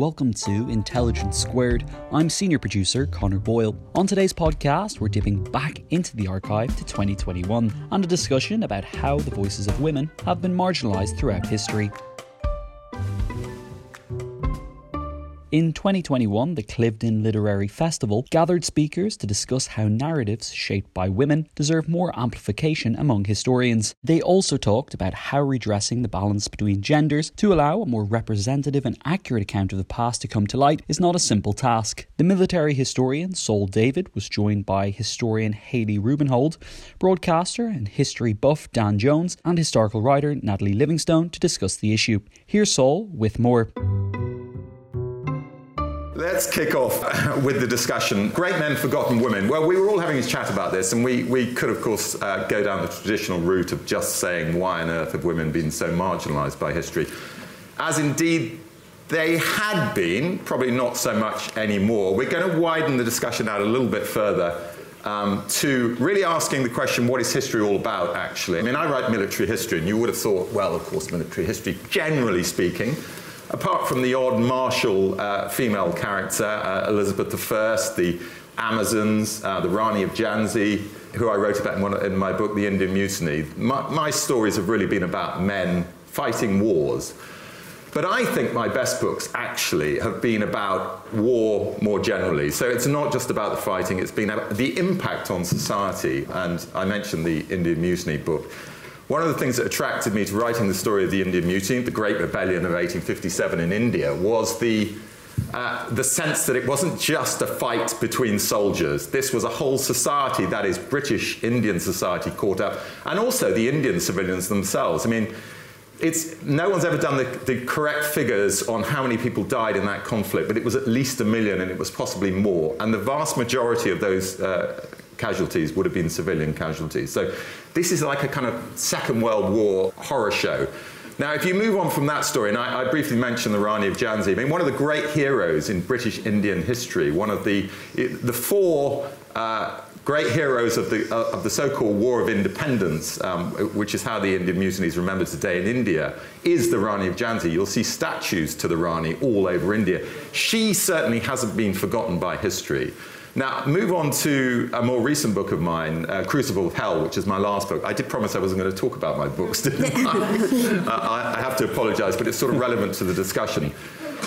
Welcome to Intelligence Squared. I'm senior producer Connor Boyle. On today's podcast, we're dipping back into the archive to 2021 and a discussion about how the voices of women have been marginalised throughout history. In 2021, the Cliveden Literary Festival gathered speakers to discuss how narratives shaped by women deserve more amplification among historians. They also talked about how redressing the balance between genders to allow a more representative and accurate account of the past to come to light is not a simple task. The military historian Saul David was joined by historian Hallie Rubenhold, broadcaster and history buff Dan Jones, and historical writer Natalie Livingstone to discuss the issue. Here's Saul with more. Let's kick off with the discussion. Great men, forgotten women. Well, we were all having a chat about this, and we, we could, of course, uh, go down the traditional route of just saying, why on earth have women been so marginalised by history? As indeed they had been, probably not so much anymore. We're going to widen the discussion out a little bit further um, to really asking the question, what is history all about, actually? I mean, I write military history, and you would have thought, well, of course, military history, generally speaking, apart from the odd martial uh, female character, uh, Elizabeth I, the Amazons, uh, the Rani of Jhansi, who I wrote about in, one, in my book, The Indian Mutiny, my, my, stories have really been about men fighting wars. But I think my best books actually have been about war more generally. So it's not just about the fighting, it's been about the impact on society. And I mentioned the Indian Mutiny book. One of the things that attracted me to writing the story of the Indian Mutiny, the Great Rebellion of 1857 in India, was the uh, the sense that it wasn't just a fight between soldiers. This was a whole society, that is, British Indian society, caught up, and also the Indian civilians themselves. I mean, it's, no one's ever done the, the, correct figures on how many people died in that conflict, but it was at least a million and it was possibly more. And the vast majority of those uh, casualties would have been civilian casualties. So this is like a kind of Second World War horror show. Now, if you move on from that story, and I, I, briefly mentioned the Rani of Jhansi, I mean, one of the great heroes in British Indian history, one of the, the four uh, great heroes of the, uh, of the so-called War of Independence, um, which is how the Indian Mutiny is remembered today in India, is the Rani of Jhansi. You'll see statues to the Rani all over India. She certainly hasn't been forgotten by history. Now, move on to a more recent book of mine, uh, Crucible of Hell, which is my last book. I did promise I wasn't going to talk about my books, didn't I? uh, I, I have to apologize, but it's sort of relevant to the discussion.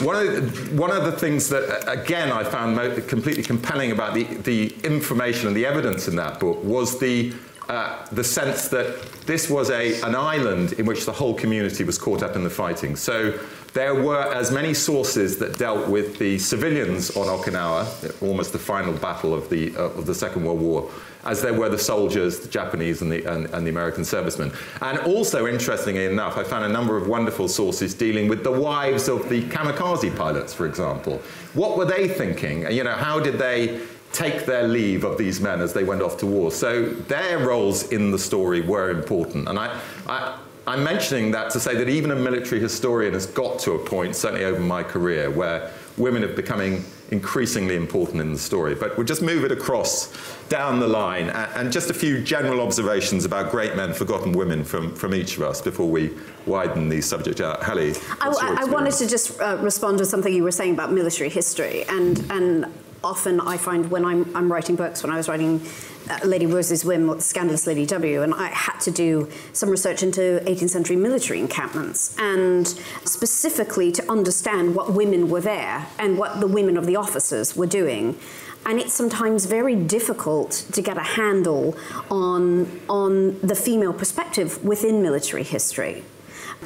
One of, the, one of the things that, again, I found completely compelling about the, the information and the evidence in that book was the uh, the sense that this was a, an island in which the whole community was caught up in the fighting. So there were as many sources that dealt with the civilians on Okinawa, almost the final battle of the, uh, of the Second World War, as there were the soldiers, the Japanese and the, and, and, the American servicemen. And also, interestingly enough, I found a number of wonderful sources dealing with the wives of the kamikaze pilots, for example. What were they thinking? You know, how did they take their leave of these men as they went off to war? So their roles in the story were important. And I, I I'm mentioning that to say that even a military historian has got to a point, certainly over my career, where women are becoming increasingly important in the story. But we'll just move it across down the line and just a few general observations about great men, forgotten women from, from each of us before we widen the subject out. Hallie, I, I, wanted to just uh, respond to something you were saying about military history. And, and often I find when I'm, I'm writing books, when I was writing uh, Lady Worsley's Whim, Scandalous Lady W, and I had to do some research into 18th century military encampments and specifically to understand what women were there and what the women of the officers were doing. And it's sometimes very difficult to get a handle on, on the female perspective within military history.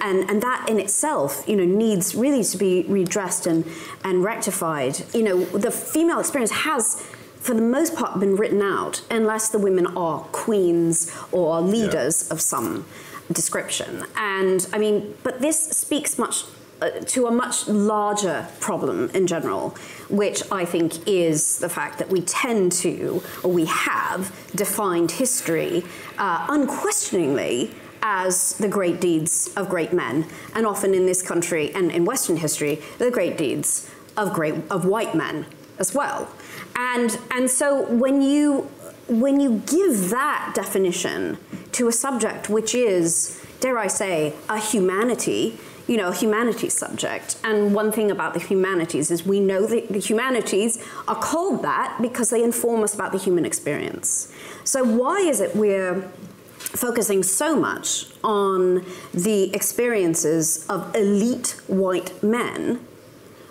And, and that in itself, you know, needs really to be redressed and, and rectified. You know, the female experience has for the most part, been written out unless the women are queens or leaders yeah. of some description. And I mean, but this speaks much uh, to a much larger problem in general, which I think is the fact that we tend to, or we have, defined history uh, unquestioningly as the great deeds of great men, and often in this country and in Western history, the great deeds of great of white men as well. And and so when you when you give that definition to a subject which is, dare I say, a humanity, you know, a humanities subject. And one thing about the humanities is we know that the humanities are called that because they inform us about the human experience. So why is it we're focusing so much on the experiences of elite white men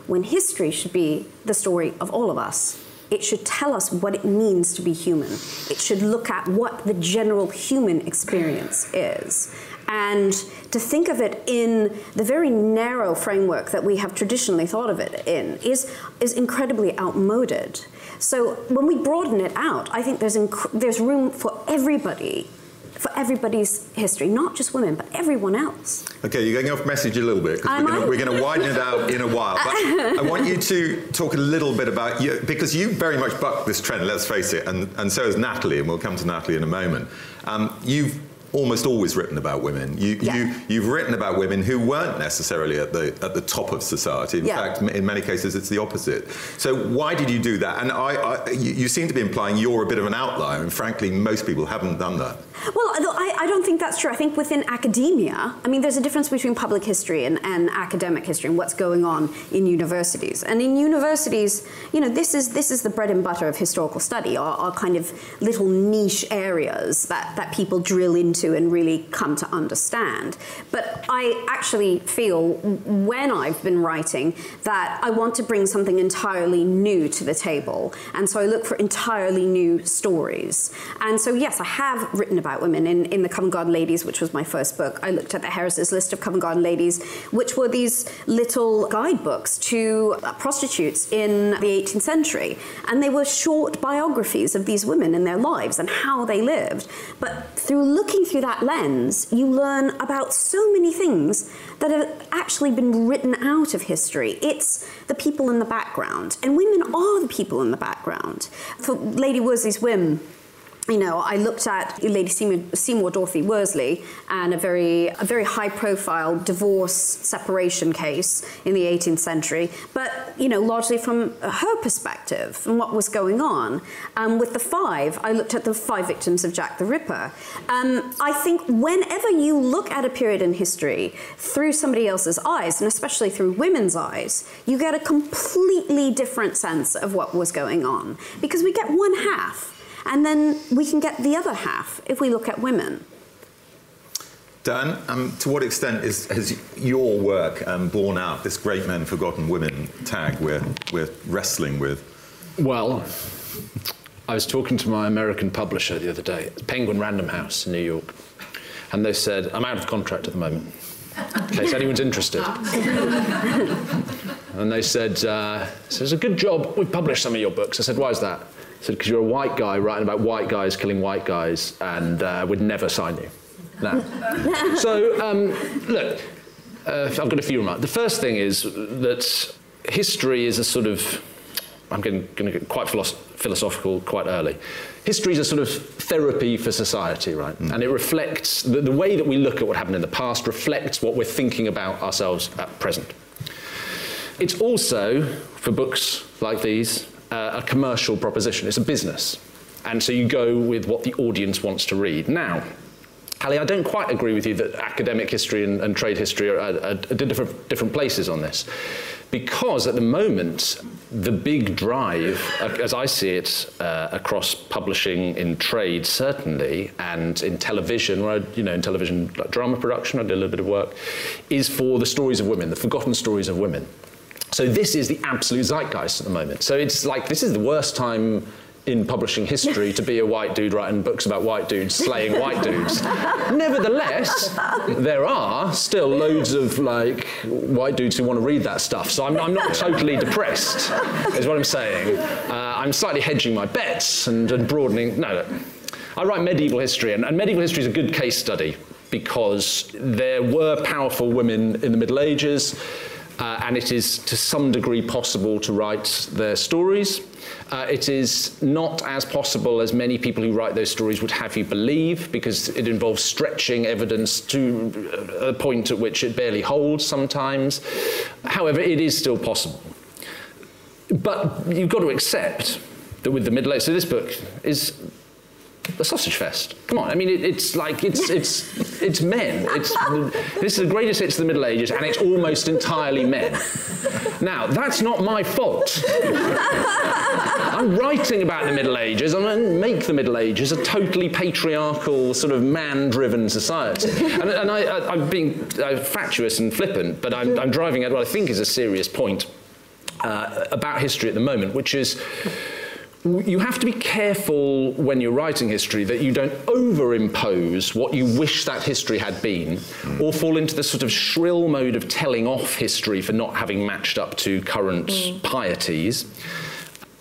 when history should be the story of all of us? It should tell us what it means to be human. It should look at what the general human experience is. And to think of it in the very narrow framework that we have traditionally thought of it in is, is incredibly outmoded. So when we broaden it out, I think there's, inc- there's room for everybody for everybody's history, not just women, but everyone else. Okay, you're going off message a little bit because we're, we're going to widen it out in a while. But I want you to talk a little bit about you because you very much bucked this trend. Let's face it, and and so is Natalie, and we'll come to Natalie in a moment. Um, you've almost always written about women. You, Yeah. you, you've written about women who weren't necessarily at the, at the top of society. In Yeah. fact, in many cases, it's the opposite. So why did you do that? And I, I, you, you seem to be implying you're a bit of an outlier, and frankly, most people haven't done that. Well, I, I don't think that's true. I think within academia, I mean, there's a difference between public history and, and academic history and what's going on in universities. And in universities, you know, this is this is the bread and butter of historical study, are, are kind of little niche areas that, that people drill into and really come to understand. But I actually feel when I've been writing that I want to bring something entirely new to the table. And so I look for entirely new stories. And so, yes, I have written about women in, in the Covent Garden Ladies, which was my first book. I looked at the Harris's list of Covent Garden Ladies, which were these little guidebooks to prostitutes in the 18th century. And they were short biographies of these women and their lives and how they lived. But through looking through that lens, you learn about so many things that have actually been written out of history. It's the people in the background, and women are the people in the background. For Lady Worsley's Whim, you know, I looked at Lady Seymour, Seymour Dorothy Worsley and a very, a very high-profile divorce separation case in the 18th century, but you know, largely from her perspective and what was going on. Um, with the five, I looked at the five victims of Jack the Ripper. Um, I think whenever you look at a period in history through somebody else's eyes, and especially through women's eyes, you get a completely different sense of what was going on because we get one half and then we can get the other half if we look at women. Dan, um, to what extent is, has your work um, borne out this great men, forgotten women tag we're, we're wrestling with? Well, I was talking to my American publisher the other day, Penguin Random House in New York, and they said, I'm out of contract at the moment, in case anyone's interested. and they said, uh, so it's a good job we've published some of your books. I said, why is that? I said, because you're a white guy writing about white guys killing white guys, and uh, we'd never sign you. No. so, um, look, uh, I've got a few remarks. The first thing is that history is a sort of, I'm going to get quite philos- philosophical quite early. History is a sort of therapy for society, right? And it reflects, the, the way that we look at what happened in the past reflects what we're thinking about ourselves at present. It's also, for books like these, uh, a commercial proposition. It's a business. And so you go with what the audience wants to read. Now, Hallie, I don't quite agree with you that academic history and, and trade history are, are, are different, different places on this. Because at the moment, the big drive, as I see it, uh, across publishing in trade certainly, and in television, where I, you know, in television like drama production, I did a little bit of work, is for the stories of women, the forgotten stories of women. So this is the absolute zeitgeist at the moment. So it's like this is the worst time in publishing history to be a white dude writing books about white dudes slaying white dudes. Nevertheless, there are still loads of like white dudes who want to read that stuff. So I'm, I'm not totally depressed, is what I'm saying. Uh, I'm slightly hedging my bets and, and broadening. No, look, I write medieval history, and, and medieval history is a good case study because there were powerful women in the Middle Ages. uh, and it is to some degree possible to write their stories. Uh, it is not as possible as many people who write those stories would have you believe, because it involves stretching evidence to a point at which it barely holds sometimes. However, it is still possible. But you've got to accept that with the Middle Ages, so this book is a sausage fest. Come on, I mean, it, it's like it's it's it's men. It's this is the greatest hits of the Middle Ages, and it's almost entirely men. Now, that's not my fault. I'm writing about the Middle Ages. And I'm going to make the Middle Ages a totally patriarchal, sort of man-driven society. And, and I, am being uh, fatuous and flippant, but I'm, I'm driving at what I think is a serious point uh, about history at the moment, which is you have to be careful when you're writing history that you don't overimpose what you wish that history had been mm. or fall into the sort of shrill mode of telling off history for not having matched up to current mm. pieties.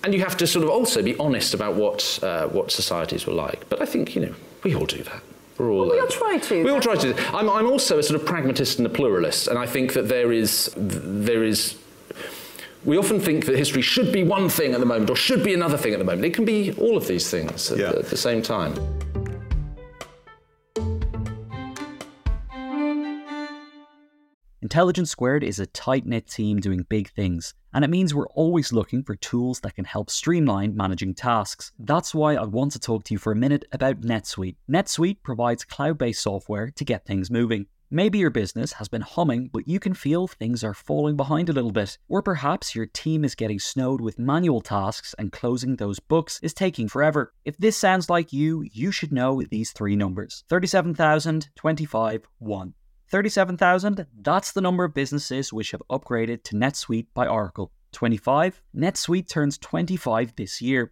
And you have to sort of also be honest about what, uh, what societies were like. But I think, you know, we all do that. We're all, well, we all uh, try to. We all try to. I'm, I'm also a sort of pragmatist and a pluralist, and I think that there is, there is we often think that history should be one thing at the moment or should be another thing at the moment. It can be all of these things at, yeah. the, at the same time. Intelligence Squared is a tight knit team doing big things, and it means we're always looking for tools that can help streamline managing tasks. That's why I want to talk to you for a minute about NetSuite. NetSuite provides cloud based software to get things moving. Maybe your business has been humming, but you can feel things are falling behind a little bit. Or perhaps your team is getting snowed with manual tasks and closing those books is taking forever. If this sounds like you, you should know these three numbers 37,000, 25, 1. 37,000, that's the number of businesses which have upgraded to NetSuite by Oracle. 25, NetSuite turns 25 this year.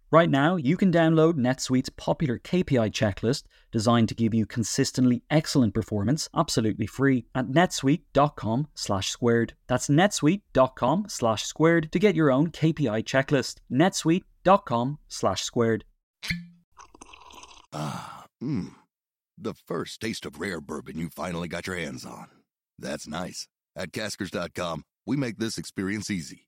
Right now, you can download NetSuite's popular KPI checklist designed to give you consistently excellent performance absolutely free at netsuite.com slash squared. That's netsuite.com slash squared to get your own KPI checklist. netsuite.com slash squared. Ah, mmm. The first taste of rare bourbon you finally got your hands on. That's nice. At caskers.com, we make this experience easy.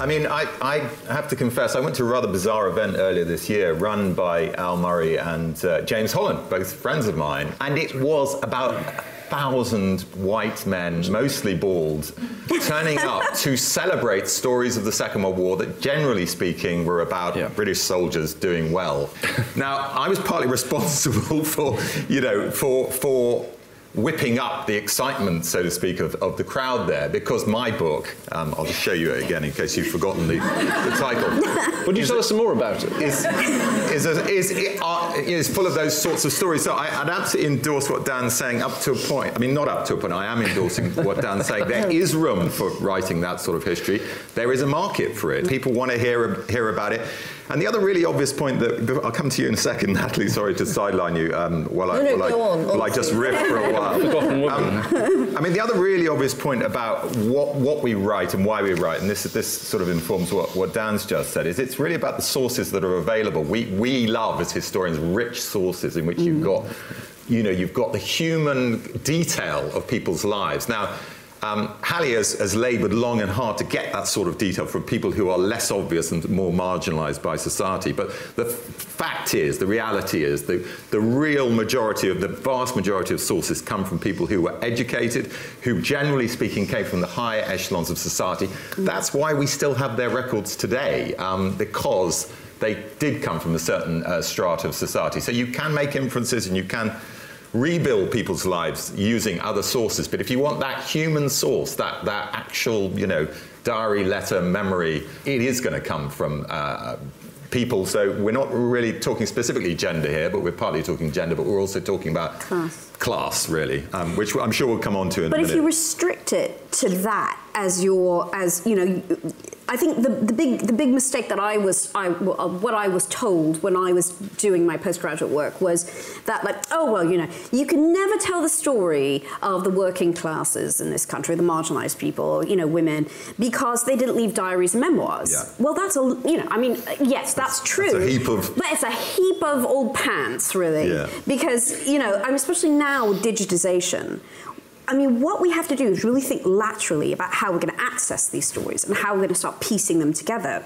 I mean, I, I have to confess, I went to a rather bizarre event earlier this year run by Al Murray and uh, James Holland, both friends of mine, and it was about a thousand white men, mostly bald, turning up to celebrate stories of the Second World War that, generally speaking, were about yeah. British soldiers doing well. now, I was partly responsible for, you know, for for whipping up the excitement, so to speak, of, of the crowd there because my book, um, I'll just show you it again in case you've forgotten the, the title. Would you tell us some more about it? it? Is, is, a, is, uh, is full of those sorts of stories. So I, would absolutely endorse what Dan's saying up to a point. I mean, not up to a point, I am endorsing what Dan's saying. There is room for writing that sort of history. There is a market for it. People want to hear, hear about it. And the other really obvious point that I'll come to you in a second, Natalie. Sorry to sideline you um, while I, no, while, I, on, while I just riff for a while. Um, I mean, the other really obvious point about what, what we write and why we write, and this this sort of informs what, what Dan's just said, is it's really about the sources that are available. We we love as historians rich sources in which mm. you've got, you know, you've got the human detail of people's lives. Now um, Hallie has, has laboured long and hard to get that sort of detail from people who are less obvious and more marginalised by society. But the fact is, the reality is, the, the real majority of the vast majority of sources come from people who were educated, who generally speaking came from the higher echelons of society. That's why we still have their records today, um, because they did come from a certain uh, strata of society. So you can make inferences and you can rebuild people's lives using other sources. But if you want that human source, that, that actual, you know, diary, letter, memory, it is going to come from uh, people. So we're not really talking specifically gender here, but we're partly talking gender, but we're also talking about Class. Class really, um, which I'm sure we'll come on to in But a if you restrict it to that as your, as you know, I think the, the big the big mistake that I was I what I was told when I was doing my postgraduate work was that like oh well you know you can never tell the story of the working classes in this country the marginalized people you know women because they didn't leave diaries and memoirs. Yeah. Well that's a you know I mean yes that's true. a heap of- but it's a heap of old pants really Yeah. because you know I'm especially now with digitization. I mean, what we have to do is really think laterally about how we're going to access these stories and how we're going to start piecing them together.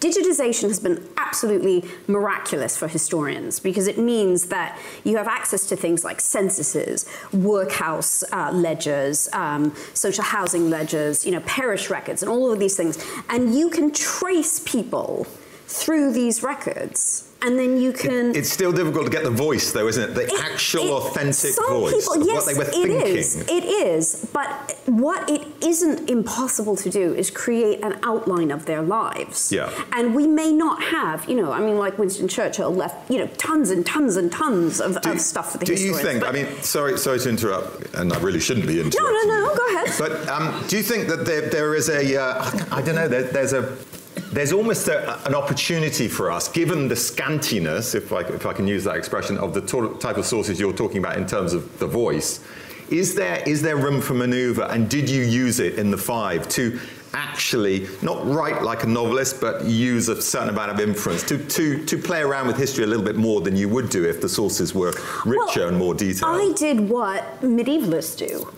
Digitization has been absolutely miraculous for historians because it means that you have access to things like censuses, workhouse uh, ledgers, um, social housing ledgers, you know, parish records, and all of these things, and you can trace people through these records, and then you can. It's still difficult to get the voice, though, isn't it? The It- actual, it- authentic voice people- of yes, what they were It thinking. is. It is. But what it isn't impossible to do is create an outline of their lives. Yeah. And we may not have, you know, I mean, like Winston Churchill left, you know, tons and tons and tons of, of stuff for the do you think? I mean, sorry, sorry to interrupt, and I really shouldn't be no, interrupting. no, no. you. Go ahead. But um, do you think that there, there is a, uh, I don't know, there, there's a, there's almost a, an opportunity for us, given the scantiness, if I, if I can use that expression, of the type of sources you're talking about in terms of the voice. Is there, is there room for maneuver, and did you use it in the five to actually not write like a novelist, but use a certain amount of inference to, to, to play around with history a little bit more than you would do if the sources were richer Well, and more detailed? I did what medievalists do.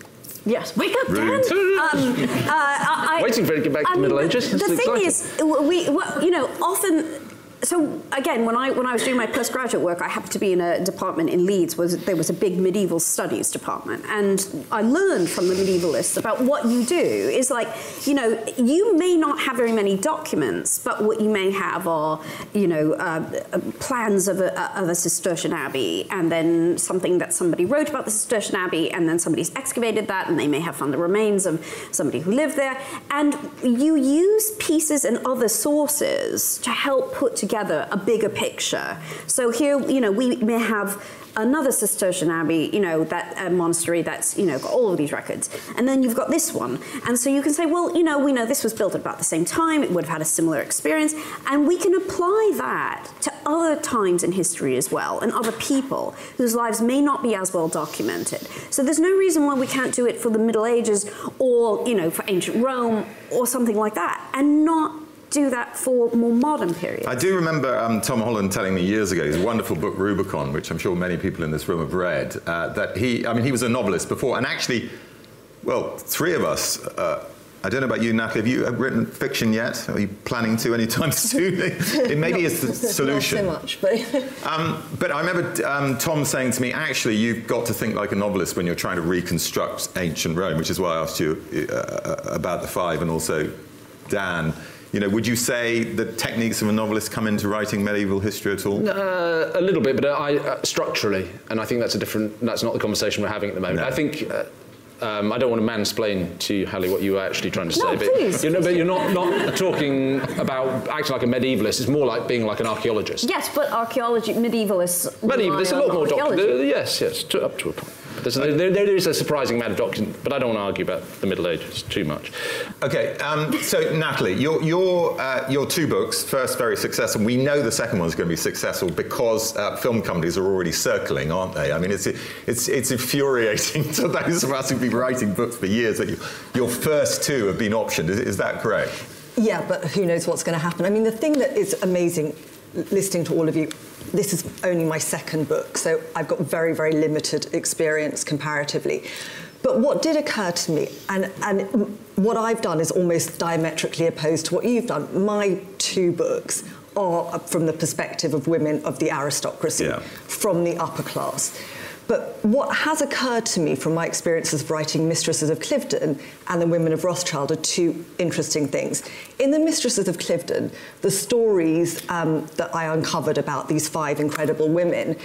Yes, wake up, Dan. Um, uh, I, I- Waiting for it to get back to the Middle Ages. The, thing exciting. is, we, you know, often. So again, when I when I was doing my postgraduate work, I happened to be in a department in Leeds. Was there was a big medieval studies department, and I learned from the medievalists about what you do is like, you know, you may not have very many documents, but what you may have are, you know, uh, uh, plans of a, of a Cistercian abbey, and then something that somebody wrote about the Cistercian abbey, and then somebody's excavated that, and they may have found the remains of somebody who lived there, and you use pieces and other sources to help put together a bigger picture. So here, you know, we may have another Cistercian abbey, you know, that uh, monastery that's, you know, got all of these records. And then you've got this one. And so you can say, well, you know, we know this was built at about the same time, it would have had a similar experience, and we can apply that to other times in history as well, and other people whose lives may not be as well documented. So there's no reason why we can't do it for the Middle Ages or, you know, for ancient Rome or something like that, and not do that for more modern periods. I do remember um, Tom Holland telling me years ago, his wonderful book Rubicon, which I'm sure many people in this room have read, uh, that he, I mean, he was a novelist before, and actually, well, three of us. Uh, I don't know about you, Natalie. Have you uh, written fiction yet? Are you planning to anytime soon? it maybe is the solution. Not so much, but Um, but I remember um, Tom saying to me, actually, you've got to think like a novelist when you're trying to reconstruct ancient Rome, which is why I asked you uh, uh, about the five and also Dan. You know, would you say the techniques of a novelist come into writing medieval history at all? Uh, a little bit, but I, uh, structurally, and I think that's a different. That's not the conversation we're having at the moment. No. I think. Uh, um, I don't want to mansplain to you, Hallie, what you were actually trying to say, No, but, please, you know, but you're not, not talking about acting like a medievalist. It's more like being like an archaeologist. Yes, but archaeology, medievalists. Medieval, rely there's a lot more archaeology. Yes, yes, to, up to a point. But there's, there, there is a surprising amount of document, but I don't want to argue about the Middle Ages too much. Okay, um, so Natalie, your your uh, your two books, first very successful. We know the second one's going to be successful because uh, film companies are already circling, aren't they? I mean, it's it's it's infuriating to those of us who've been writing books for years that you, your first two have been optioned. Is, is that correct? yeah, but who knows what's going to happen? I mean, the thing that is amazing listening to all of you, this is only my second book, so I've got very, very limited experience comparatively. But what did occur to me, and, and what I've done is almost diametrically opposed to what you've done. My two books are from the perspective of women of the aristocracy, Yeah. from the upper class. But what has occurred to me from my experiences of writing Mistresses of Cliveden and The Women of Rothschild are two interesting things. In The Mistresses of Cliveden, the stories um, that I uncovered about these five incredible women,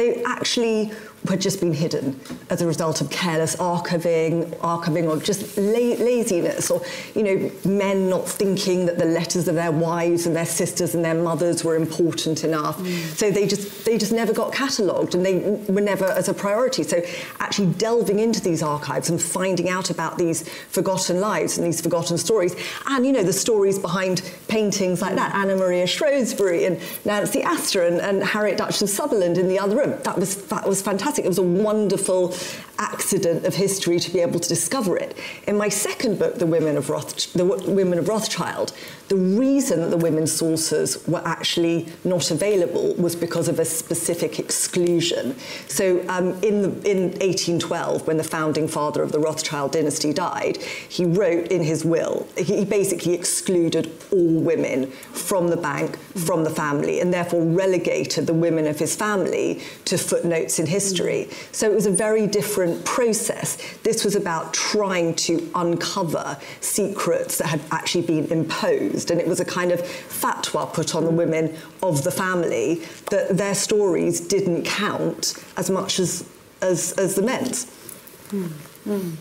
they actually had just been hidden as a result of careless archiving, archiving or just la- laziness, or you know, men not thinking that the letters of their wives and their sisters and their mothers were important enough. Mm. So they just they just never got catalogued, and they were never as a priority. So actually delving into these archives and finding out about these forgotten lives and these forgotten stories, and you know the stories behind paintings like that, Anna Maria Shrewsbury and Nancy Astor and, and Harriet Duchess of Sutherland in the other room. That was that was fantastic. It was a wonderful accident of history to be able to discover it. In my second book, The Women of, Roth- the Women of Rothschild, the reason that the women's sources were actually not available was because of a specific exclusion. So um, in, the, in 1812, when the founding father of the Rothschild dynasty died, he wrote in his will, he basically excluded all women from the bank, from the family, and therefore relegated the women of his family to footnotes in history. So it was a very different process. This was about trying to uncover secrets that had actually been imposed and it was a kind of fatwa put on the women of the family that their stories didn't count as much as, as, as the men's. Mm.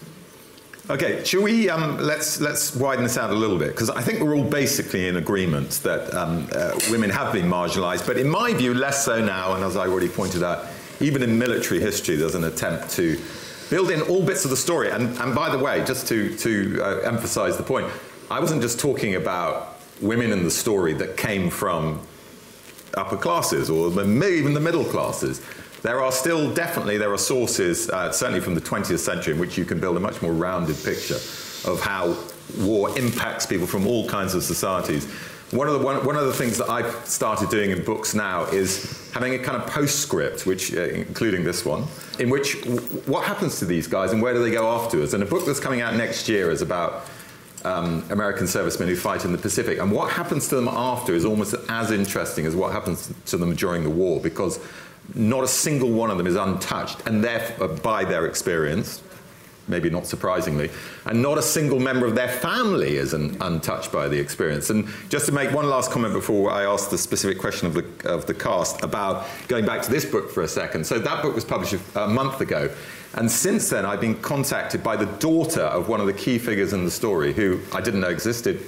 Okay, shall we um, let's let's widen this out a little bit because I think we're all basically in agreement that um, uh, women have been marginalised, but in my view, less so now. And as I already pointed out, even in military history, there's an attempt to build in all bits of the story. And, and by the way, just to to uh, emphasise the point, I wasn't just talking about women in the story that came from upper classes or maybe even the middle classes. There are still definitely there are sources, uh, certainly from the 20th century, in which you can build a much more rounded picture of how war impacts people from all kinds of societies. One of the one, one of the things that I've started doing in books now is having a kind of postscript, which uh, including this one, in which w- what happens to these guys and where do they go afterwards. And a book that's coming out next year is about um, American servicemen who fight in the Pacific. And what happens to them after is almost as interesting as what happens to them during the war because not a single one of them is untouched, and therefore, uh, by their experience, maybe not surprisingly, and not a single member of their family is un- untouched by the experience. And just to make one last comment before I ask the specific question of the, of the cast about going back to this book for a second. So that book was published a month ago. And since then, I've been contacted by the daughter of one of the key figures in the story, who I didn't know existed,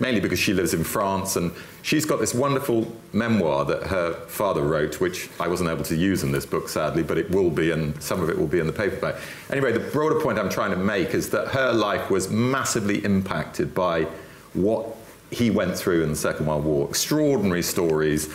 mainly because she lives in France. And she's got this wonderful memoir that her father wrote, which I wasn't able to use in this book, sadly, but it will be, and some of it will be in the paperback. Anyway, the broader point I'm trying to make is that her life was massively impacted by what he went through in the Second World War. Extraordinary stories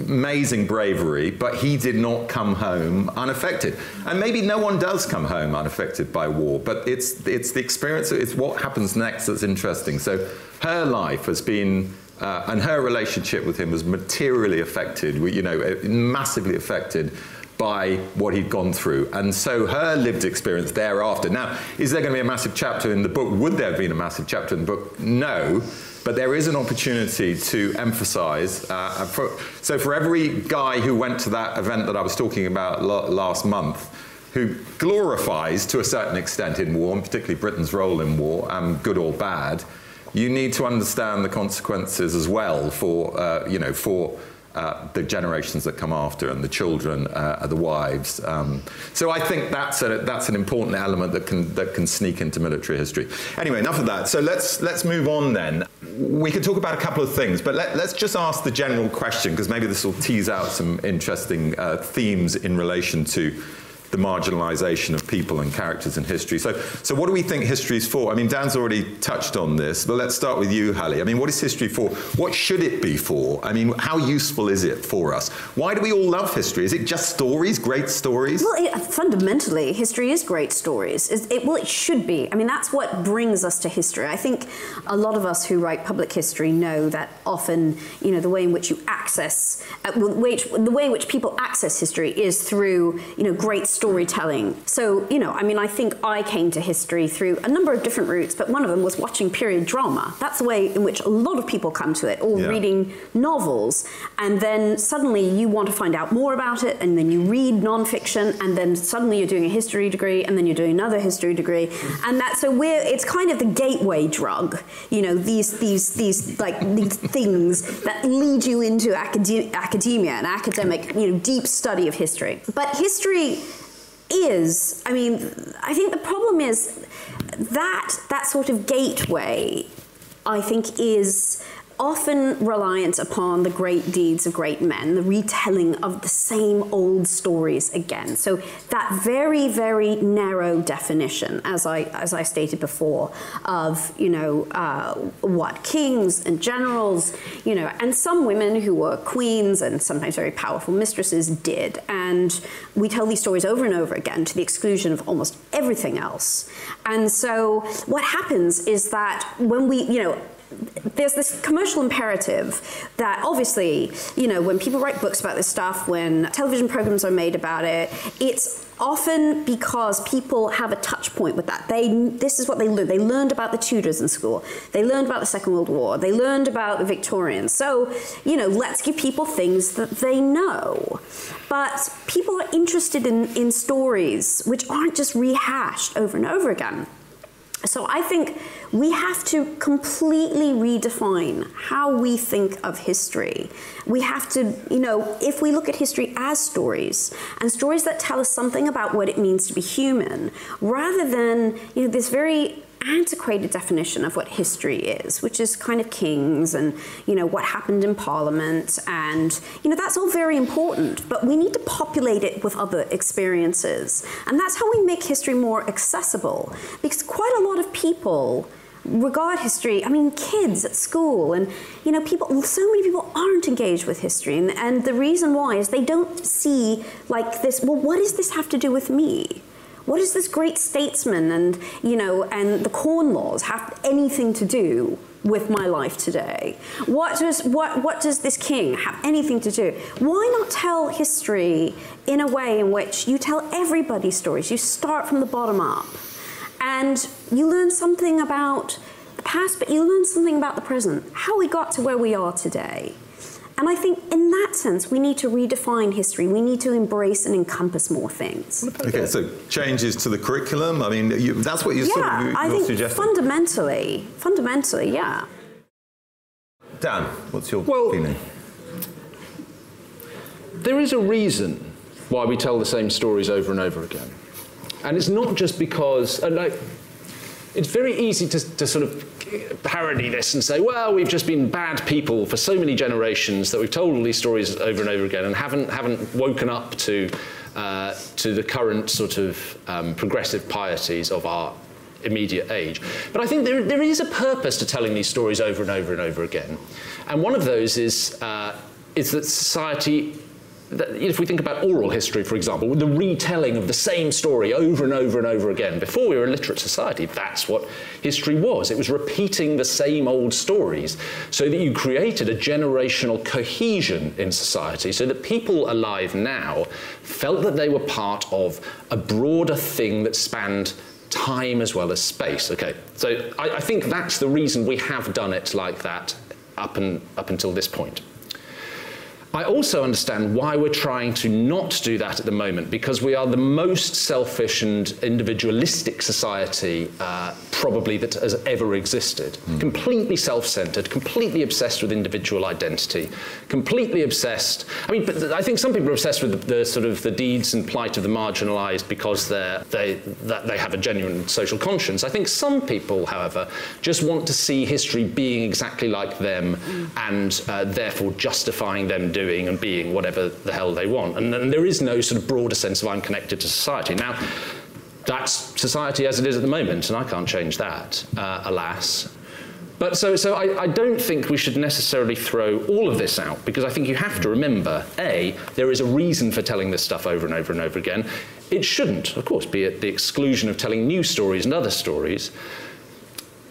amazing bravery, but he did not come home unaffected. And maybe no one does come home unaffected by war, but it's, it's the experience, it's what happens next that's interesting. So her life has been, uh, and her relationship with him was materially affected, you know, massively affected by what he'd gone through. And so her lived experience thereafter. Now, is there going to be a massive chapter in the book? Would there have been a massive chapter in the book? No. But there is an opportunity to emphasize. Uh, for, so, for every guy who went to that event that I was talking about last month, who glorifies to a certain extent in war, and particularly Britain's role in war, um, good or bad, you need to understand the consequences as well for, uh, you know, for uh, the generations that come after and the children, uh, the wives. Um, so I think that's a, that's an important element that can that can sneak into military history. Anyway, enough of that. So let's let's move on then. We could talk about a couple of things, but let, us just ask the general question because maybe this will tease out some interesting uh, themes in relation to the marginalization of people and characters in history. So, so what do we think history is for? I mean, Dan's already touched on this, but let's start with you, Hallie. I mean, what is history for? What should it be for? I mean, how useful is it for us? Why do we all love history? Is it just stories, great stories? Well, it, fundamentally, history is great stories. It, well, it should be. I mean, that's what brings us to history. I think a lot of us who write public history know that often, you know, the way in which you access, uh, way, the way in which people access history is through, you know, great stories storytelling. So, you know, I mean, I think I came to history through a number of different routes, but one of them was watching period drama. That's the way in which a lot of people come to it, or Yeah. reading novels. And then suddenly you want to find out more about it, and then you read nonfiction, and then suddenly you're doing a history degree, and then you're doing another history degree. And that, so we're, it's kind of the gateway drug, you know, these, these, these, like, these things that lead you into acade- academia and academic, you know, deep study of history. But history is, I mean, I think the problem is that that sort of gateway, I think, is often reliant upon the great deeds of great men, the retelling of the same old stories again. So that very, very narrow definition, as I as I stated before, of you know uh, what kings and generals, you know, and some women who were queens and sometimes very powerful mistresses did, and we tell these stories over and over again to the exclusion of almost everything else. And so what happens is that when we, you know, there's this commercial imperative that obviously, you know, when people write books about this stuff, when television programs are made about it, it's often because people have a touch point with that. They this is what they learned. They learned about the Tudors in school. They learned about the Second World War. They learned about the Victorians. So, you know, let's give people things that they know. But people are interested in, in stories which aren't just rehashed over and over again. So I think we have to completely redefine how we think of history. We have to, you know, if we look at history as stories and stories that tell us something about what it means to be human, rather than, you know, this very antiquated definition of what history is, which is kind of kings and you know what happened in Parliament, and you know that's all very important. But we need to populate it with other experiences, and that's how we make history more accessible. Because quite a lot of people regard history i mean kids at school and you know people so many people aren't engaged with history and, and the reason why is they don't see like this well what does this have to do with me what does this great statesman and you know and the corn laws have anything to do with my life today? What does what what does this king have anything to do? Why not tell history in a way in which you tell everybody's stories? You start from the bottom up and you learn something about the past but you learn something about the present. How we got to where we are today and I think in that sense, we need to redefine history. We need to embrace and encompass more things. Okay, so changes to the curriculum. I mean, you, that's what you're, yeah, sort of, you're I think suggesting. fundamentally, fundamentally, yeah. Dan, what's your Well- feeling? There is a reason why we tell the same stories over and over again. And it's not just because, and like, it's very easy to, to sort of parody this and say, well, we've just been bad people for so many generations that we've told all these stories over and over again and haven't, haven't woken up to, uh, to the current sort of um, progressive pieties of our immediate age. But I think there, there is a purpose to telling these stories over and over and over again. And one of those is, uh, is that society if we think about oral history, for example, the retelling of the same story over and over and over again, before we were a literate society, that's what history was. It was repeating the same old stories so that you created a generational cohesion in society so that people alive now felt that they were part of a broader thing that spanned time as well as space. Okay, so I, I think that's the reason we have done it like that up, and, up until this point. I also understand why we're trying to not do that at the moment because we are the most selfish and individualistic society uh, probably that has ever existed. Completely self centered, completely obsessed with individual identity, completely obsessed. I mean, but I think some people are obsessed with the, the sort of the deeds and plight of the marginalized because they're, they, that they have a genuine social conscience. I think some people, however, just want to see history being exactly like them and uh, therefore justifying them doing and being whatever the hell they want. And, and there is no sort of broader sense of I'm connected to society. Now, that's society as it is at the moment, and I can't change that, uh, alas. But so, so I, I don't think we should necessarily throw all of this out because I think you have to remember A, there is a reason for telling this stuff over and over and over again. It shouldn't, of course, be at the exclusion of telling new stories and other stories.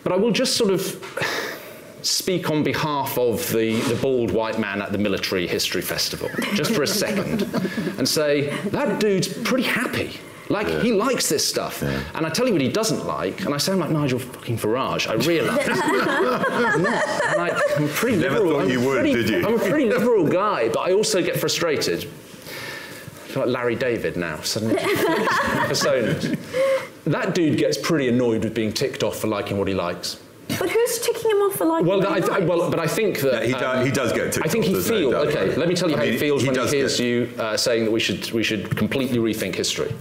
But I will just sort of speak on behalf of the, the bald white man at the military history festival, just for a second, and say, that dude's pretty happy. Like, yeah. he likes this stuff. Yeah. And I tell you what he doesn't like, and I sound like Nigel fucking Farage, I realise. I'm like, I'm pretty Never liberal. thought I'm you would, pretty, did you? I'm a pretty liberal guy, but I also get frustrated. I feel like Larry David now, suddenly. personas. That dude gets pretty annoyed with being ticked off for liking what he likes. But who's ticking him off for liking? Well, I, th- well, but I think that he, um, does, he does get ticked I think he feels. No okay, let me tell you I how mean, he feels he when he hears get... you uh, saying that we should we should completely rethink history.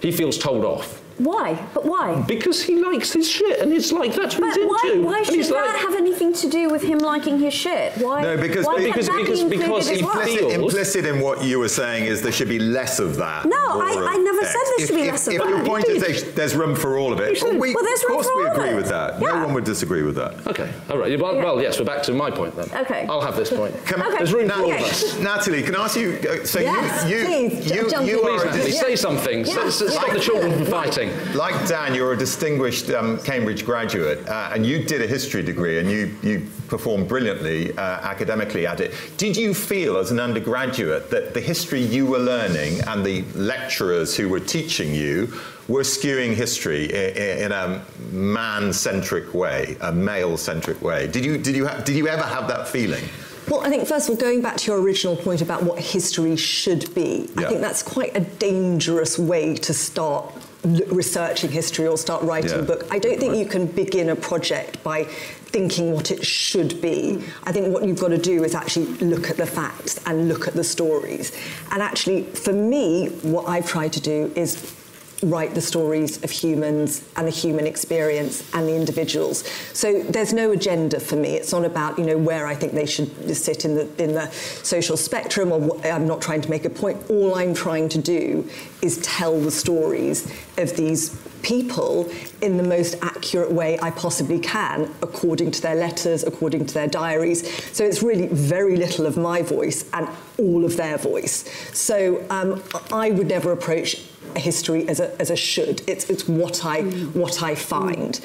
He feels told off. Why? But why? Because he likes his shit, and it's like that's what but he's why, into. Why should that like, have anything to do with him liking his shit? Why? No, because why because because, be because he well? feels implicit in what you were saying is there should be less of that. No, I, I never said there should if, be if, less of if that. If your point is there's room for all of it, well, we, well, there's of course for we all agree of with that. Yeah. No one would disagree with that. Okay, all right. Well, yeah. well, yes, we're back to my point then. Okay. I'll have this point. Can, okay. There's room for all of us. Natalie, can I ask you? uh, So Yes, you, you, please, you, you are Please, Natalie, say something. Yeah. S- s- Stop the children from fighting. Like Dan, you're a distinguished um, Cambridge graduate, uh, and you did a history degree, and you you performed brilliantly uh, academically at it. Did you feel, as an undergraduate, that the history you were learning and the lecturers who were teaching you were skewing history in, in a man-centric way, a male-centric way? Did you did you ha- did you ever have that feeling? Well, I think first of all, going back to your original point about what history should be, Yeah. I think that's quite a dangerous way to start researching history or start writing Yeah. a book. I don't think you can begin a project by thinking what it should be. I think what you've got to do is actually look at the facts and look at the stories. And actually, for me, what I've tried to do is write the stories of humans and the human experience and the individuals. So there's no agenda for me. It's not about you know where I think they should sit in the in the social spectrum, or what, I'm not trying to make a point. All I'm trying to do is tell the stories of these people in the most accurate way I possibly can, according to their letters, according to their diaries. So it's really very little of my voice and all of their voice. So um, I would never approach history as a, as a should. It's, it's what I what I find.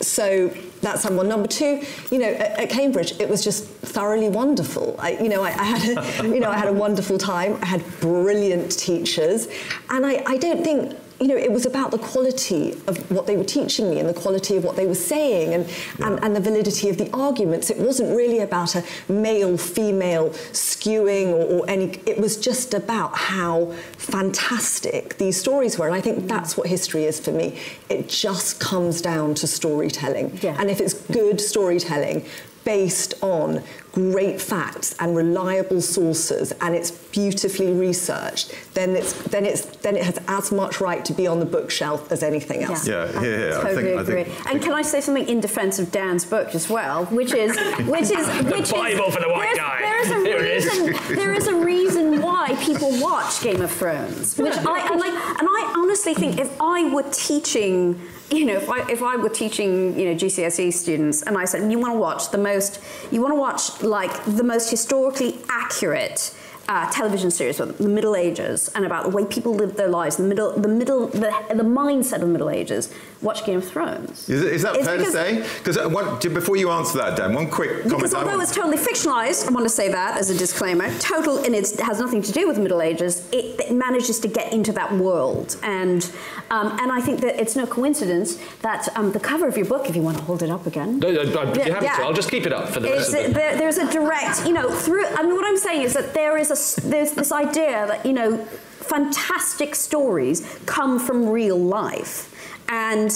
So that's number one. Number two, you know, at, at Cambridge, it was just thoroughly wonderful. I, you know, I, I had a, you know I had a wonderful time. I had brilliant teachers, and I, I don't think you know, it was about the quality of what they were teaching me and the quality of what they were saying and, yeah. and, and, the validity of the arguments. It wasn't really about a male female skewing or, or, any, it was just about how fantastic these stories were. And I think mm. that's what history is for me. It just comes down to storytelling. Yeah. And if it's good storytelling, based on great facts and reliable sources and it's beautifully researched then it's then it's then it has as much right to be on the bookshelf as anything else. Yeah. Yeah, yeah, yeah. totally I think, agree. I think, and can I say something in defense of Dan's book as well which is which is which the Bible is, for the white guy. there is a Here reason there is a reason why people watch Game of Thrones which I and like and I honestly think if I were teaching you know, if I, if I were teaching, you know, GCSE students and I said, you want to watch the most, you want to watch like the most historically accurate uh, television series about the Middle Ages and about the way people lived their lives, the middle, the middle, the, the mindset of the Middle Ages. Watch Game of Thrones. Is, it, is that It's fair because- to say? Because before you answer that, Dan, one quick comment. Because although want- it's totally fictionalized, I want to say that as a disclaimer, total, and it has nothing to do with the Middle Ages, it, it manages to get into that world. And, um, and I think that it's no coincidence that um, the cover of your book, if you want to hold it up again. No, no, no, you Yeah, have yeah. to. I'll just keep it up for the Is rest of the... there, there's a direct, you know, through. I mean, what I'm saying is that there is a there's this idea that you know, fantastic stories come from real life, and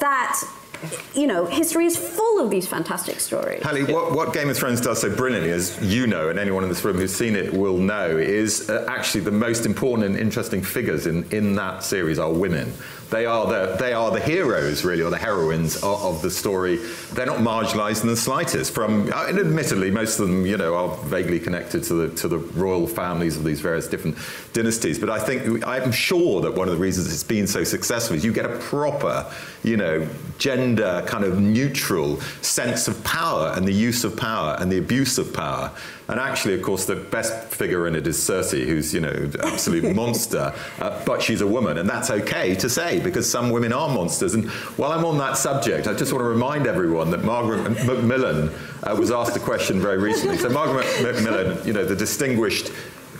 that you know, history is full of these fantastic stories. Hallie, what, what Game of Thrones does so brilliantly, as you know, and anyone in this room who's seen it will know, is uh, actually the most important and interesting figures in, in that series are women. They are the they are the heroes, really, or the heroines of, of the story. They're not marginalised in the slightest. From uh, and admittedly, most of them, you know, are vaguely connected to the to the royal families of these various different dynasties. But I think I'm sure that one of the reasons it's been so successful is you get a proper, you know, gender gender kind of neutral sense of power and the use of power and the abuse of power. And actually, of course, the best figure in it is Cersei, who's, you know, absolute monster, uh, but she's a woman, and that's okay to say because some women are monsters. And while I'm on that subject, I just want to remind everyone that Margaret Macmillan uh, was asked a question very recently. So Margaret Macmillan, you know, the distinguished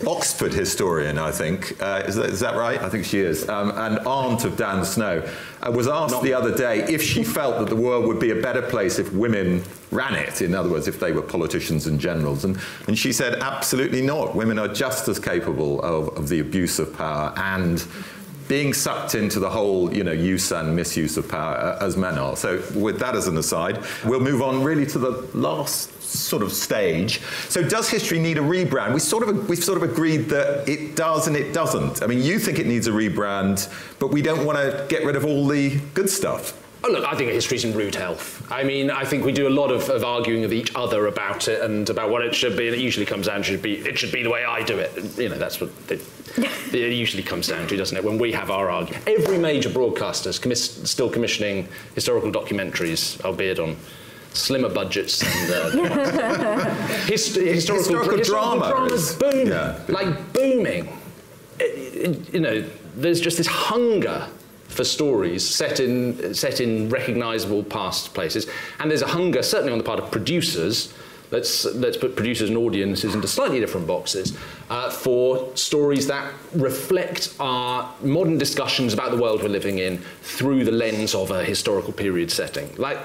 Oxford historian, I think. Uh, is, that, is, that right? I think she is. Um, and aunt of Dan Snow uh, was asked Not the other day if she felt that the world would be a better place if women ran it. In other words, if they were politicians and generals. And, and she said, absolutely not. Women are just as capable of, of the abuse of power and being sucked into the whole, you know, use and misuse of power uh, as men are. So, with that as an aside, we'll move on really to the last sort of stage. So does history need a rebrand? We sort of we've sort of agreed that it does and it doesn't. I mean, you think it needs a rebrand, but we don't want to get rid of all the good stuff. Oh, look, I think history's in rude health. I mean, I think we do a lot of, of, arguing with each other about it and about what it should be, and it usually comes down to should be it should be the way I do it. You know, that's what it, it usually comes down to, doesn't it? When we have our argument, every major broadcaster is commis- still commissioning historical documentaries, albeit on slimmer budgets and uh, hist- historical, historical, dra- drama dramas booming, yeah. like booming. It, it, you know, there's just this hunger for stories set in set in recognisable past places, and there's a hunger certainly on the part of producers. Let's let's put producers and audiences into slightly different boxes uh, for stories that reflect our modern discussions about the world we're living in through the lens of a historical period setting, like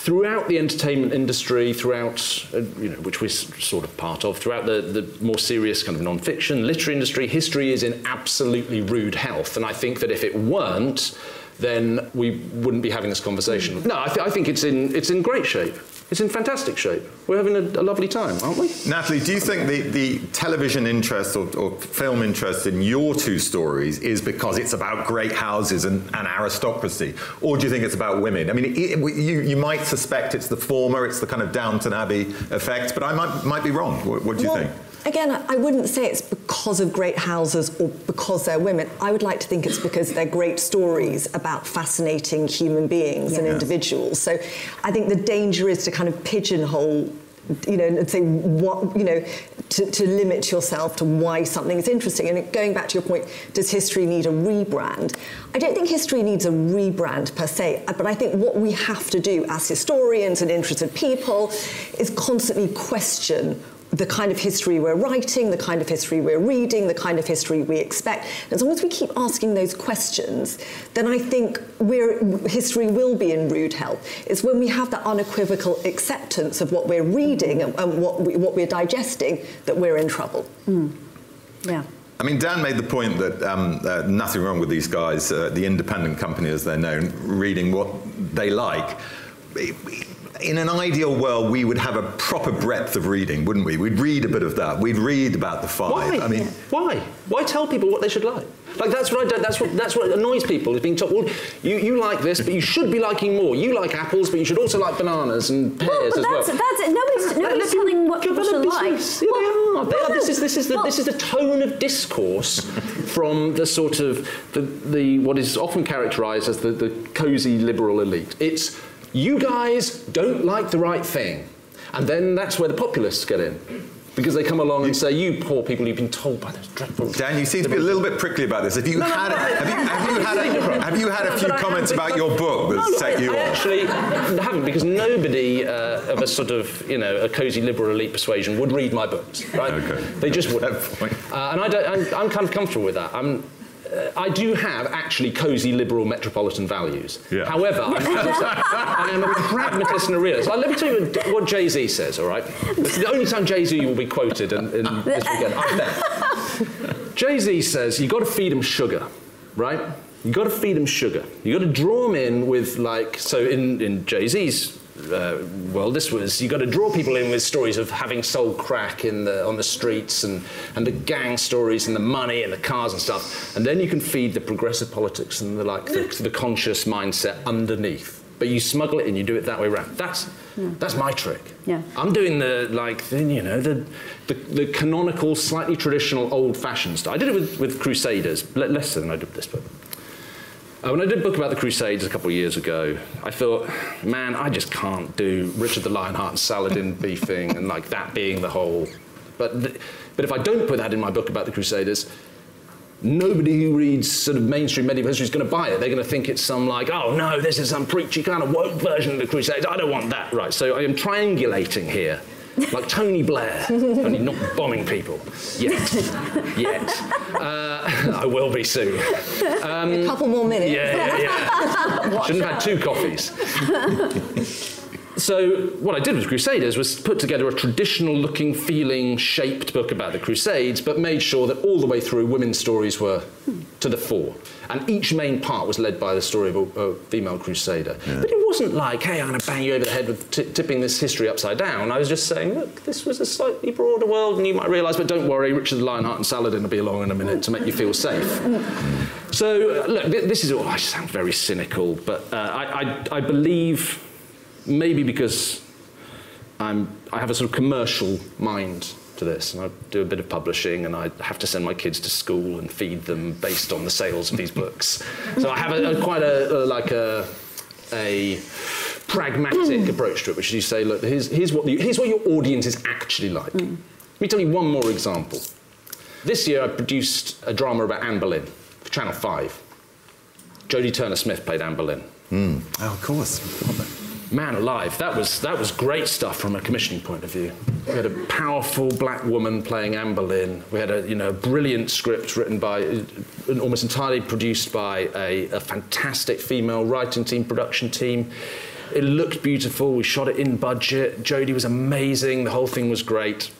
throughout the entertainment industry, throughout, uh, you know, which we're sort of part of, throughout the, the more serious kind of non-fiction, literary industry, history is in absolutely rude health. And I think that if it weren't, then we wouldn't be having this conversation. No, I, th- I think it's in, it's in great shape. It's in fantastic shape. We're having a, a, lovely time, aren't we? Natalie, do you think the, the television interest or, or, film interest in your two stories is because it's about great houses and, and aristocracy? Or do you think it's about women? I mean, it, it, you, you might suspect it's the former, it's the kind of Downton Abbey effect, but I might, might be wrong. What, what do you well, think? Again, I wouldn't say it's because of great houses or because they're women. I would like to think it's because they're great stories about fascinating human beings yeah. and individuals. So I think the danger is to kind of pigeonhole you know, and say what, you know, to, to, limit yourself to why something is interesting. And going back to your point, does history need a rebrand? I don't think history needs a rebrand per se, but I think what we have to do as historians and interested people is constantly question the kind of history we're writing, the kind of history we're reading, the kind of history we expect. As long as we keep asking those questions, then I think history will be in rude health. It's when we have that unequivocal acceptance of what we're reading and, and what, we, what we're digesting that we're in trouble. Mm. Yeah. I mean, Dan made the point that um, uh, nothing wrong with these guys, uh, the independent company as they're known, reading what they like in an ideal world, we would have a proper breadth of reading, wouldn't we? We'd read a bit of that. We'd read about the five. Why? I mean, why? Why tell people what they should like? Like that's what I do, that's what that's what annoys people is being told. Well, you, you like this, but you should be liking more. You like apples, but you should also like bananas and pears well, as that's, well. That's it. Nobody's, nobody's telling what people should like. Yeah, well, they are. They are. This is this is the well, this is the tone of discourse from the sort of the, the what is often characterised as the, the cosy liberal elite. It's you guys don't like the right thing. And then that's where the populists get in. Because they come along and say, "You poor people, you've been told by those dreadful." Dan, you seem to be a little bit prickly about this. Have you no, had? No, no, have, you, have, you, had a, have you had a few comments about your book that set you I off? Actually, haven't because nobody uh, of a sort of you know a cosy liberal elite persuasion would read my books. Right? Okay. They just wouldn't. Uh, and I don't. I'm, I'm, kind of comfortable with that. I'm, I do have actually cosy liberal metropolitan values. Yeah. However, I'm, I am a pragmatist and a realist. Like, let me tell you what Jay Z says, all right? It's the only time Jay Z will be quoted in, in this weekend, I bet. Jay Z says, you've got to feed them sugar, right? You've got to feed them sugar. You've got to draw them in with, like, so in, in Jay Z's uh, well, this was you got to draw people in with stories of having sold crack in the on the streets and and the gang stories and the money and the cars and stuff, and then you can feed the progressive politics and the like the, the conscious mindset underneath. But you smuggle it in, you do it that way around. That's yeah. that's my trick. Yeah. I'm doing the like the, you know the, the, the canonical, slightly traditional, old-fashioned stuff. I did it with, with Crusaders, less than I did this, but Uh, when I did a book about the Crusades a couple of years ago, I thought, man, I just can't do Richard the Lionheart and Saladin beefing and like that being the whole. But, th- but if I don't put that in my book about the Crusaders, nobody who reads sort of mainstream medieval history is going to buy it. They're going to think it's some like, oh no, this is some preachy kind of woke version of the Crusades. I don't want that. Right. So I am triangulating here. Like Tony Blair, only not bombing people yet. yet. Uh, I will be soon. a couple more minutes. Yeah, yeah, yeah. Shouldn't have had two coffees. so what I did with Crusaders was put together a traditional looking, feeling, shaped book about the Crusades, but made sure that all the way through women's stories were to the fore. And each main part was led by the story of a, a female crusader. But it wasn't like, hey, I'm going to bang you over the head with t- tipping this history upside down. I was just saying, look, this was a slightly broader world, and you might realise, but don't worry, Richard the Lionheart and Saladin will be along in a minute to make you feel safe. So, uh, look, thi- this is all, I sound very cynical, but uh, I, I, I believe maybe because I'm, I have a sort of commercial mind to this, and I do a bit of publishing, and I have to send my kids to school and feed them based on the sales of these books. So I have a, a quite a, a like a, a pragmatic approach to it, which is you say, look, here's, here's, what the, here's what your audience is actually like. Mm. Let me tell you one more example. This year I produced a drama about Anne Boleyn for Channel 5. Jodie Turner-Smith played Anne Boleyn. Mm. Oh, of course. Man alive, that was that was great stuff from a commissioning point of view. We had a powerful black woman playing Anne Boleyn. We had a you know brilliant script written by, and almost entirely produced by a, a fantastic female writing team, production team. It looked beautiful. We shot it in budget. Jodie was amazing. The whole thing was great.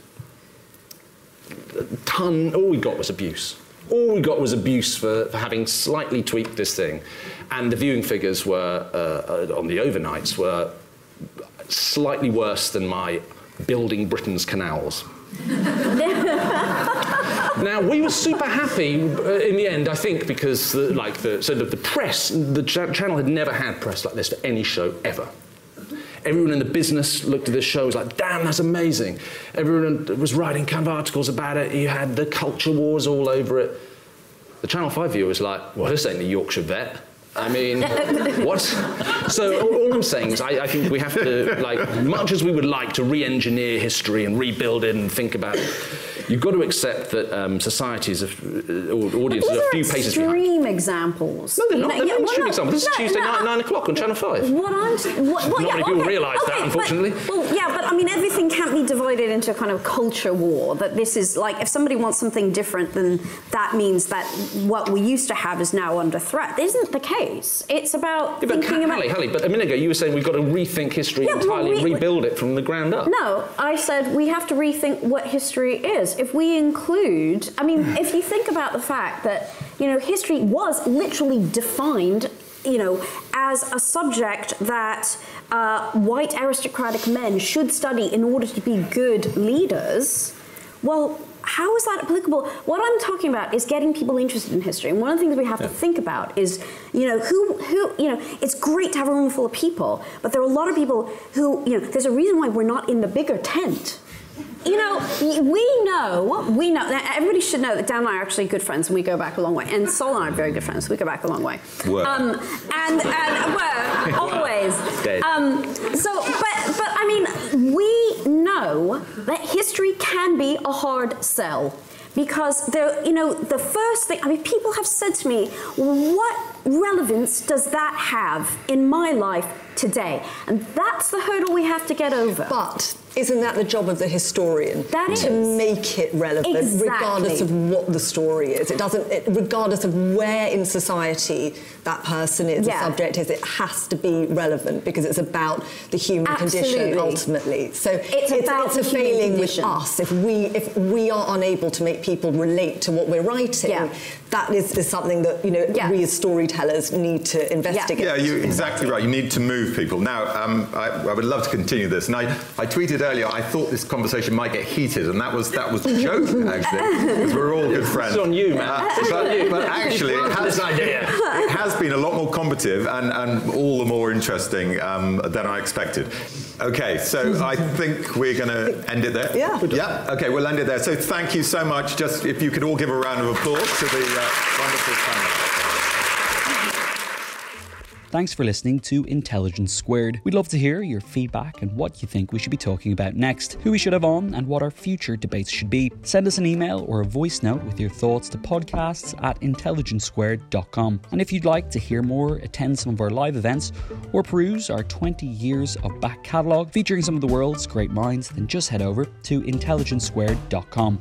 A ton. All we got was abuse. All we got was abuse for, for having slightly tweaked this thing, and the viewing figures were uh, uh, on the overnights were slightly worse than my building Britain's canals. now we were super happy uh, in the end, I think, because the, like the so the, the press, the cha- channel had never had press like this for any show ever. Everyone in the business looked at this show was like, damn, that's amazing. Everyone was writing kind of articles about it. You had the culture wars all over it. The Channel 5 viewer was like, well, this ain't the Yorkshire vet. I mean, what? So all, all I'm saying is I, I think we have to, like, much as we would like to re-engineer history and rebuild it and think about it, you've got to accept that um, societies, of, uh, or audiences are a few paces behind. extreme examples. No, they're not. They're yeah, well, extreme examples. This is Tuesday no. night, 9 o'clock on Channel 5. What I'm, what, what, Not yeah, many people okay, realise that, unfortunately. But, well, yeah, but I mean, everything can't be divided into a kind of culture war. That this is like, if somebody wants something different, then that means that what we used to have is now under threat. Isn't the case? It's about Yeah, but thinking about. Hallie, Hallie, but a minute ago you were saying we've got to rethink history Yeah, well, entirely and we- rebuild it from the ground up. No, I said we have to rethink what history is. If we include, I mean, if you think about the fact that, you know, history was literally defined, you know, as a subject that uh, white aristocratic men should study in order to be good leaders, well, how is that applicable? What I'm talking about is getting people interested in history. And one of the things we have to think about is, you know, who, who, you know, it's great to have a room full of people, but there are a lot of people who, you know, there's a reason why we're not in the bigger tent. You know, we know, we know, now, everybody should know that Dan and I are actually good friends and we go back a long way. And Saul and I are very good friends, we go back a long way. Were. Um, and, and, well, always. Dead. Um, so, but, but I mean, we know that history can be a hard sell because there, you know, the first thing. I mean, people have said to me, "What relevance does that have in my life today?" And that's the hurdle we have to get over. But isn't that the job of the historian? That to is. make it relevant, Exactly. regardless of what the story is. It doesn't, it, regardless of where in society that person is, Yeah. the subject is. It has to be relevant because it's about the human condition ultimately. So It's about it's the a human failing condition. with us if we if we are unable to make people relate to what we're writing. Yeah. That is, is something that you know Yeah. we as storytellers need to investigate. Yeah, you're exactly right. You need to move people. Now, um, I, I would love to continue this. And I, I tweeted earlier, I thought this conversation might get heated, and that was that was a joke, actually, because we're all good friends. It's on you, man. Uh, It's but, on you. but actually, it has, this idea. it has been a lot more combative and, and all the more interesting um, than I expected. Okay, so I think we're going to end it there. Yeah. Yeah. Okay, we'll end it there. So thank you so much. Just if you could all give a round of applause to the uh, wonderful panel. Thanks for listening to Intelligence Squared. We'd love to hear your feedback and what you think we should be talking about next, who we should have on, and what our future debates should be. Send us an email or a voice note with your thoughts to podcasts at intelligencesquared.com. And if you'd like to hear more, attend some of our live events, or peruse our 20 years of back catalogue featuring some of the world's great minds, then just head over to intelligencesquared.com.